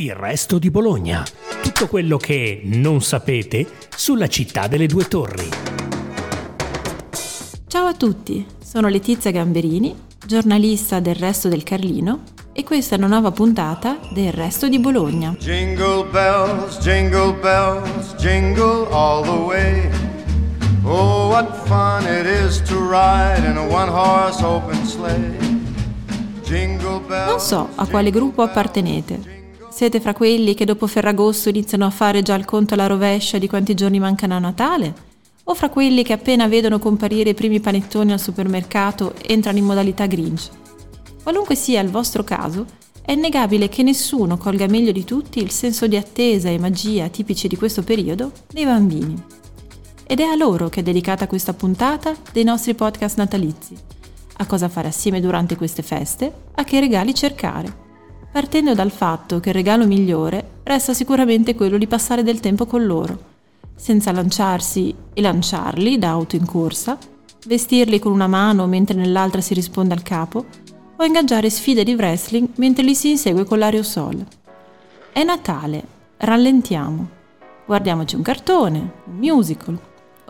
Il resto di Bologna. Tutto quello che non sapete sulla città delle due torri. Ciao a tutti, sono Letizia Gamberini, giornalista del Resto del Carlino e questa è una nuova puntata del Resto di Bologna. Jingle bells, jingle bells, jingle all the way. Oh, what fun it is to ride in a one-horse open sleigh. Jingle bells. Non so a quale gruppo appartenete. Siete fra quelli che dopo Ferragosto iniziano a fare già il conto alla rovescia di quanti giorni mancano a Natale? O fra quelli che appena vedono comparire i primi panettoni al supermercato entrano in modalità Grinch? Qualunque sia il vostro caso, è innegabile che nessuno colga meglio di tutti il senso di attesa e magia tipici di questo periodo dei bambini. Ed è a loro che è dedicata questa puntata dei nostri podcast natalizi. A cosa fare assieme durante queste feste, a che regali cercare partendo dal fatto che il regalo migliore resta sicuramente quello di passare del tempo con loro, senza lanciarsi e lanciarli da auto in corsa, vestirli con una mano mentre nell'altra si risponde al capo, o ingaggiare sfide di wrestling mentre li si insegue con l'aerosol. È Natale, rallentiamo. Guardiamoci un cartone, un musical.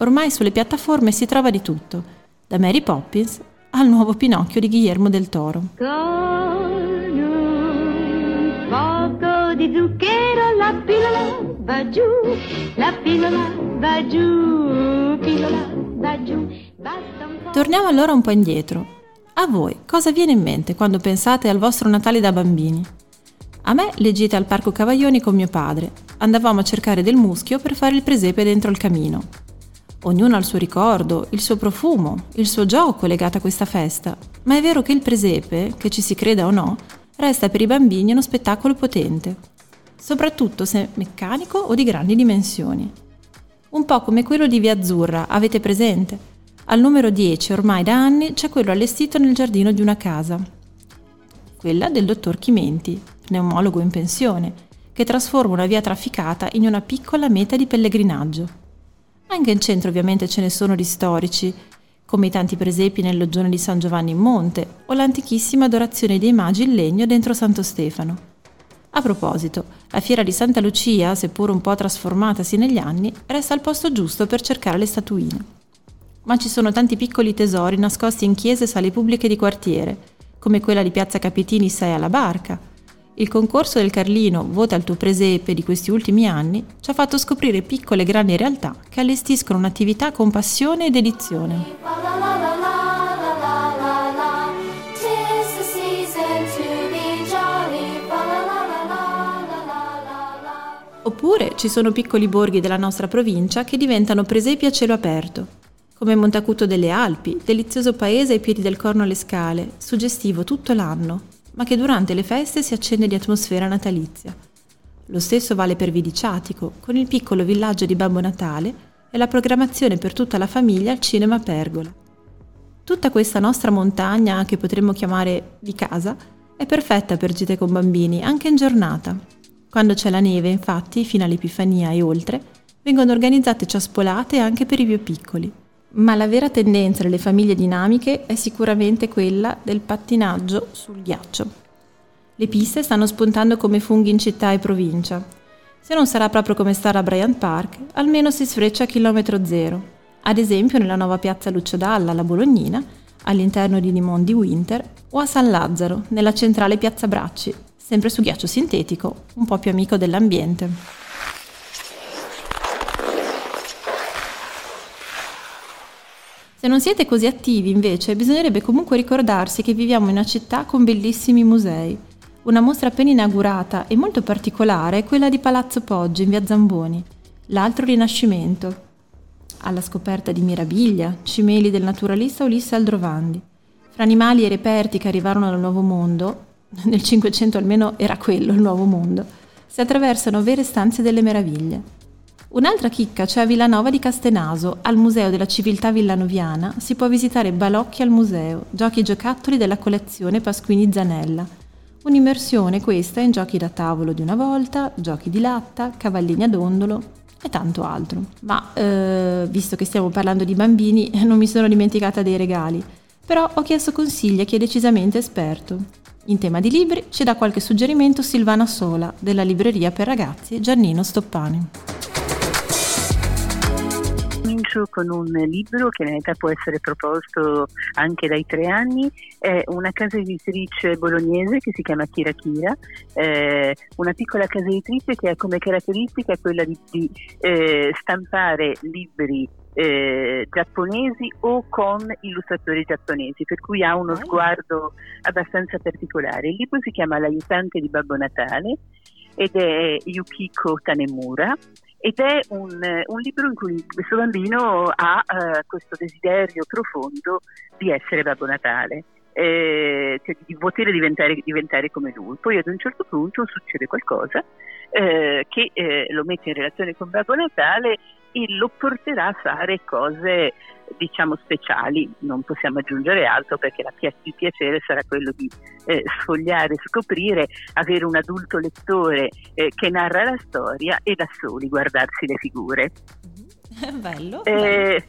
Ormai sulle piattaforme si trova di tutto, da Mary Poppins al nuovo Pinocchio di Guillermo del Toro. Poco di zucchero, la pillola va giù, la pillola va giù, pillola va giù. Torniamo allora un po' indietro. A voi cosa viene in mente quando pensate al vostro Natale da bambini? A me le gite al Parco Cavaglioni con mio padre. Andavamo a cercare del muschio per fare il presepe dentro il camino. Ognuno ha il suo ricordo, il suo profumo, il suo gioco legato a questa festa, ma è vero che il presepe, che ci si creda o no, resta per i bambini uno spettacolo potente, soprattutto se meccanico o di grandi dimensioni. Un po' come quello di Via Azzurra, avete presente? Al numero 10 ormai da anni c'è quello allestito nel giardino di una casa. Quella del dottor Chimenti, pneumologo in pensione, che trasforma una via trafficata in una piccola meta di pellegrinaggio. Anche in centro ovviamente ce ne sono di storici, come i tanti presepi nel loggione di San Giovanni in Monte o l'antichissima adorazione dei magi in legno dentro Santo Stefano. A proposito, la fiera di Santa Lucia, seppur un po' trasformatasi negli anni, resta al posto giusto per cercare le statuine. Ma ci sono tanti piccoli tesori nascosti in chiese e sale pubbliche di quartiere, come quella di Piazza Capitini 6 alla Barca, il concorso del Carlino Vota il tuo presepe di questi ultimi anni ci ha fatto scoprire piccole e grandi realtà che allestiscono un'attività con passione ed edizione. Oppure ci sono piccoli borghi della nostra provincia che diventano presepi a cielo aperto, come Montacuto delle Alpi, delizioso paese ai piedi del Corno alle Scale, suggestivo tutto l'anno, ma che durante le feste si accende di atmosfera natalizia. Lo stesso vale per Vidiciatico, con il piccolo villaggio di Babbo Natale e la programmazione per tutta la famiglia al cinema Pergola. Tutta questa nostra montagna, che potremmo chiamare di casa, è perfetta per gite con bambini, anche in giornata. Quando c'è la neve, infatti, fino all'Epifania e oltre, vengono organizzate ciaspolate anche per i più piccoli. Ma la vera tendenza delle famiglie dinamiche è sicuramente quella del pattinaggio sul ghiaccio. Le piste stanno spuntando come funghi in città e provincia. Se non sarà proprio come stare a Bryant Park, almeno si sfreccia a chilometro zero. Ad esempio nella nuova piazza Lucio Dalla, la Bolognina, all'interno di Nimondi Winter, o a San Lazzaro, nella centrale piazza Bracci, sempre su ghiaccio sintetico, un po' più amico dell'ambiente. Se non siete così attivi, invece, bisognerebbe comunque ricordarsi che viviamo in una città con bellissimi musei. Una mostra appena inaugurata e molto particolare è quella di Palazzo Poggi in via Zamboni, l'altro rinascimento, alla scoperta di Mirabiglia, cimeli del naturalista Ulisse Aldrovandi. Fra animali e reperti che arrivarono dal Nuovo Mondo, nel Cinquecento almeno era quello il Nuovo Mondo, si attraversano vere stanze delle meraviglie. Un'altra chicca c'è a Villanova di Castenaso, al Museo della Civiltà Villanoviana si può visitare balocchi al museo, giochi e giocattoli della collezione Pasquini Zanella. Un'immersione questa in giochi da tavolo di una volta, giochi di latta, cavallini ad ondolo e tanto altro. Ma eh, visto che stiamo parlando di bambini, non mi sono dimenticata dei regali, però ho chiesto consigli a chi è decisamente esperto. In tema di libri ci dà qualche suggerimento Silvana Sola della libreria per ragazzi Giannino Stoppani. Comincio con un libro che in realtà può essere proposto anche dai tre anni, è una casa editrice bolognese che si chiama Kira Kira, eh, una piccola casa editrice che ha come caratteristica quella di, di eh, stampare libri eh, giapponesi o con illustratori giapponesi, per cui ha uno sguardo abbastanza particolare. Il libro si chiama L'aiutante di Babbo Natale ed è Yukiko Tanemura ed è un, un, libro in cui questo bambino ha uh, questo desiderio profondo di essere Babbo Natale. Eh, cioè di poter diventare, diventare, come lui. Poi ad un certo punto succede qualcosa eh, che eh, lo mette in relazione con Babbo Natale e lo porterà a fare cose diciamo speciali, non possiamo aggiungere altro perché la pi- il piacere sarà quello di eh, sfogliare, scoprire, avere un adulto lettore eh, che narra la storia e da soli guardarsi le figure. Bello. Eh,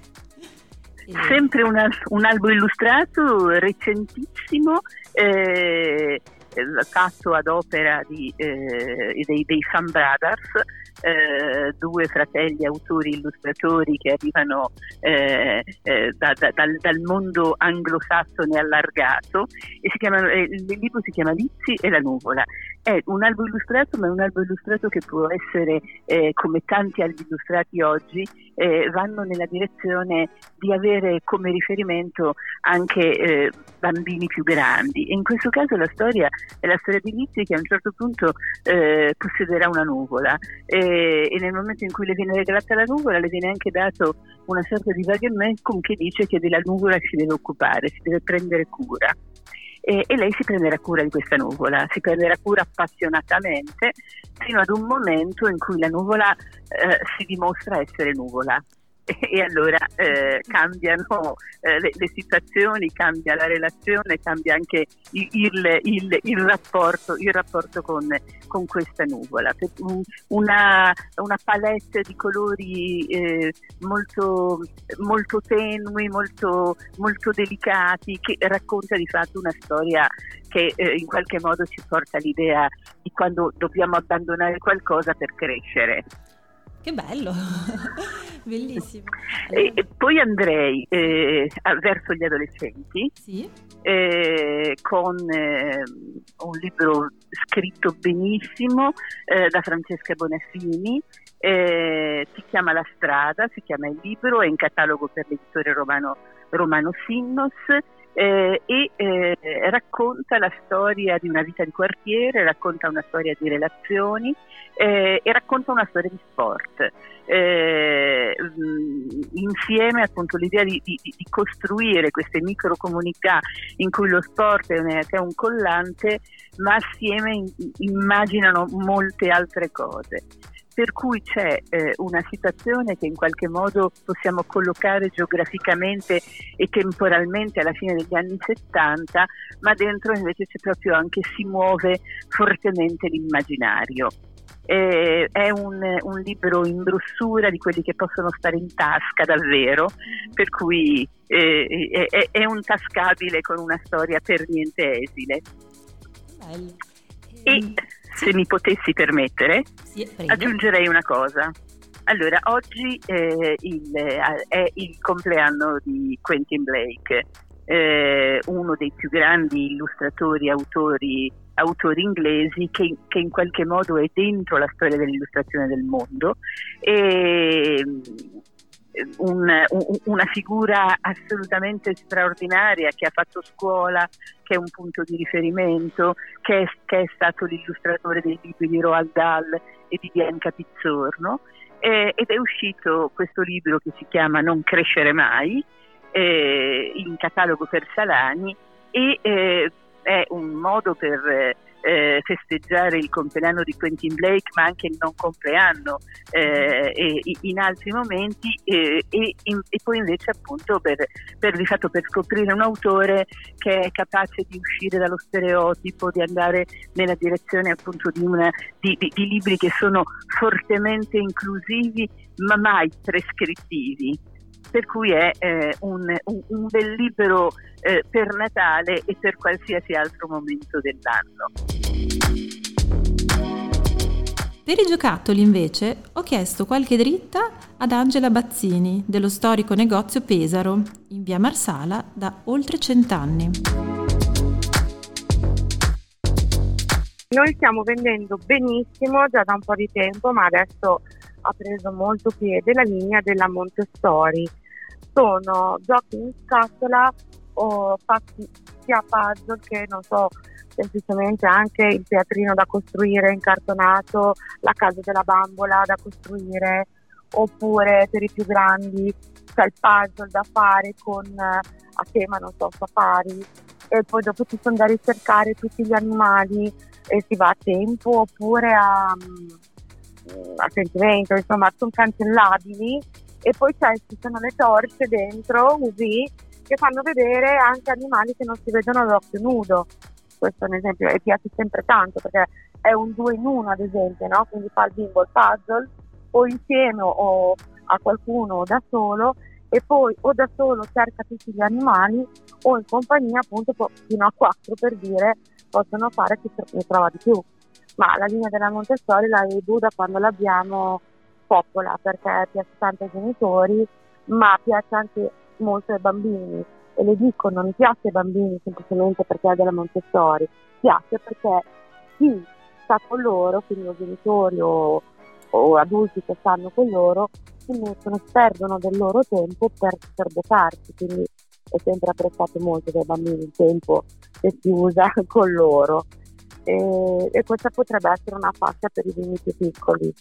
bello. sempre un, un, albo illustrato recentissimo eh, fatto ad opera di, eh, dei, dei Fan Brothers eh, due fratelli autori illustratori che arrivano eh, eh, da, da, dal, dal, mondo anglosassone allargato e chiama, eh, il libro si chiama Lizzi e la nuvola. È un albo illustrato, ma è un albo illustrato che può essere, eh, come tanti albi illustrati oggi, eh, vanno nella direzione di avere come riferimento anche bambini più grandi. E in questo caso la storia è la storia di Lizzi che a un certo punto possederà una nuvola. E, e, nel momento in cui le viene regalata la nuvola le viene anche dato una sorta di vagemecum che dice che della nuvola si deve occupare, si deve prendere cura. E, e, lei si prenderà cura di questa nuvola, si prenderà cura appassionatamente fino ad un momento in cui la nuvola eh, si dimostra essere nuvola e allora eh, cambiano eh, le, le, situazioni, cambia la relazione, cambia anche il, il, il, il rapporto, con, con, questa nuvola. Una, una palette di colori eh, molto, molto tenui, molto, molto, delicati, che racconta di fatto una storia che eh, in qualche modo ci porta all'idea di quando dobbiamo abbandonare qualcosa per crescere. Che bello, bellissimo. E, e, poi andrei eh, verso gli adolescenti sì. eh, con eh, un libro scritto benissimo eh, da Francesca Bonassini, eh, si chiama La strada, si chiama il libro, è in catalogo per l'editore romano, romano Sinnos eh, e eh, racconta la storia di una vita di quartiere, racconta una storia di relazioni eh, e racconta una storia di sport. Eh, insieme appunto l'idea di, di, di, costruire queste micro comunità in cui lo sport è un, è un collante, ma assieme in, immaginano molte altre cose per cui c'è eh, una situazione che in qualche modo possiamo collocare geograficamente e temporalmente alla fine degli anni 70, ma dentro invece c'è proprio anche si muove fortemente l'immaginario. Eh, è un, un, libro in brossura di quelli che possono stare in tasca davvero, per cui eh, è, è, un tascabile con una storia per niente esile. Bello. E se mi potessi permettere, sì, aggiungerei una cosa. Allora, oggi eh, il, eh, è il compleanno di Quentin Blake, eh, uno dei più grandi illustratori, autori, autori inglesi che, che, in qualche modo è dentro la storia dell'illustrazione del mondo. E, un, un, una figura assolutamente straordinaria che ha fatto scuola, che è un punto di riferimento, che è, che è stato l'illustratore dei libri di Roald Dahl e di Bianca Pizzorno. Eh, ed è uscito questo libro che si chiama Non crescere mai, eh, in catalogo per Salani, e eh, è un modo per eh, festeggiare il compleanno di Quentin Blake, ma anche il non compleanno eh, in altri momenti e, e, e, poi invece appunto per, per, fatto per scoprire un autore che è capace di uscire dallo stereotipo, di andare nella direzione appunto di, una, di, di, di libri che sono fortemente inclusivi ma mai prescrittivi per cui è eh, un, un, un, bel libro eh, per Natale e per qualsiasi altro momento dell'anno. Per i giocattoli invece ho chiesto qualche dritta ad Angela Bazzini dello storico negozio Pesaro in via Marsala da oltre cent'anni. Noi stiamo vendendo benissimo già da un po' di tempo, ma adesso ha preso molto piede la linea della Montessori. Sono giochi in scatola o fatti sia puzzle che non so, semplicemente anche il teatrino da costruire incartonato, la casa della bambola da costruire, oppure per i più grandi c'è il puzzle da fare con a tema, non so, safari, e poi dopo ci sono da ricercare tutti gli animali e si va a tempo oppure a a sentimento, insomma, sono cancellabili e poi ci sono le torce dentro UV che fanno vedere anche animali che non si vedono all'occhio nudo. Questo è un esempio e piace sempre tanto perché è un due in uno ad esempio, no? quindi fa il bimbo il puzzle o insieme o a qualcuno o da solo e poi o da solo cerca tutti gli animali o in compagnia appunto fino a quattro per dire possono fare chi ne trova di più ma la linea della Montessori la Edu da quando l'abbiamo popola perché piace tanto ai genitori ma piace anche molto ai bambini. E le dico non piace ai bambini semplicemente perché è della Montessori piace perché chi sta con loro quindi i genitori o, o adulti che stanno con loro si mettono, perdono del loro tempo per, per giocarsi quindi è sempre apprezzato molto dai bambini il tempo che si usa con loro e, e questa potrebbe essere una fascia per i vini piccoli.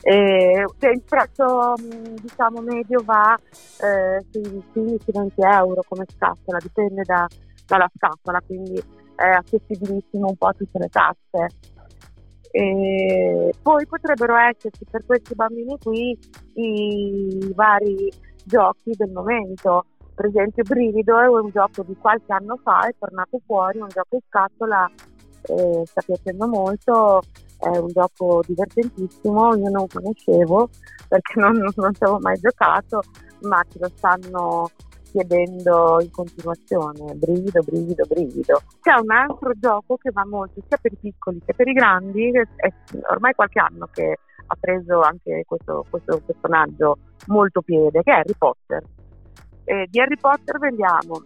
E, il prezzo diciamo medio va eh, sui 15-20 euro come scatola, dipende da, dalla scatola, quindi è accessibilissimo un po' a tutte le tasse. E poi potrebbero esserci per questi bambini qui i vari giochi del momento. Per esempio Brivido è un gioco di qualche anno fa, è tornato fuori, un gioco in scatola eh, sta piacendo molto, è un gioco divertentissimo, io non conoscevo perché non, non ci avevo mai giocato, ma ce lo stanno chiedendo in continuazione, brivido, brivido, brivido. C'è un altro gioco che va molto sia per i piccoli che per i grandi, è ormai qualche anno che ha preso anche questo, questo personaggio molto piede, che è Harry Potter. Eh, di Harry Potter vendiamo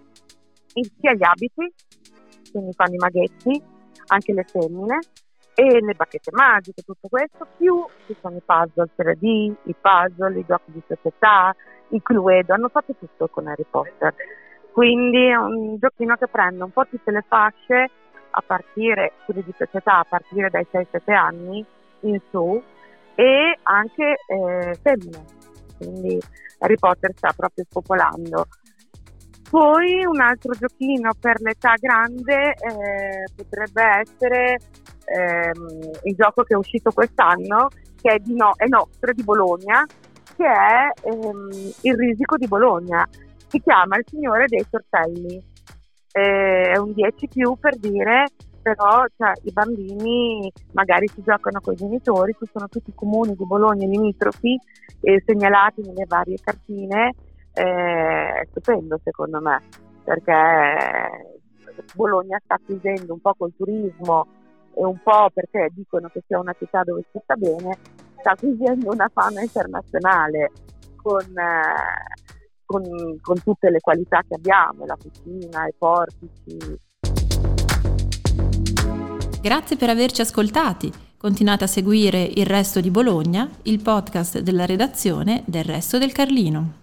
sia gli abiti, quindi fanno i maghetti, anche le femmine e le bacchette magiche, tutto questo, più ci sono i puzzle 3D, i puzzle, i giochi di società, i Cluedo, hanno fatto tutto con Harry Potter. Quindi è un giochino che prende un po' tutte le fasce a partire, quelli di società, a partire dai 6-7 anni in su e anche eh, femmine. Quindi Harry Potter sta proprio spopolando. Poi un altro giochino per l'età grande eh, potrebbe essere ehm, il gioco che è uscito quest'anno, che è, di no, è nostro, di Bologna, che è ehm, il risico di Bologna. Si chiama Il Signore dei Tortelli. Eh, è un 10 più per dire, però cioè, i bambini magari si giocano con i genitori, ci sono tutti i comuni di Bologna limitrofi eh, segnalati nelle varie cartine è stupendo secondo me perché Bologna sta chiudendo un po' col turismo e un po' perché dicono che sia una città dove si sta bene, sta acquisendo una fama internazionale con, eh, con, con, tutte le qualità che abbiamo, la cucina, i portici. Grazie per averci ascoltati. Continuate a seguire Il Resto di Bologna, il podcast della redazione del Resto del Carlino.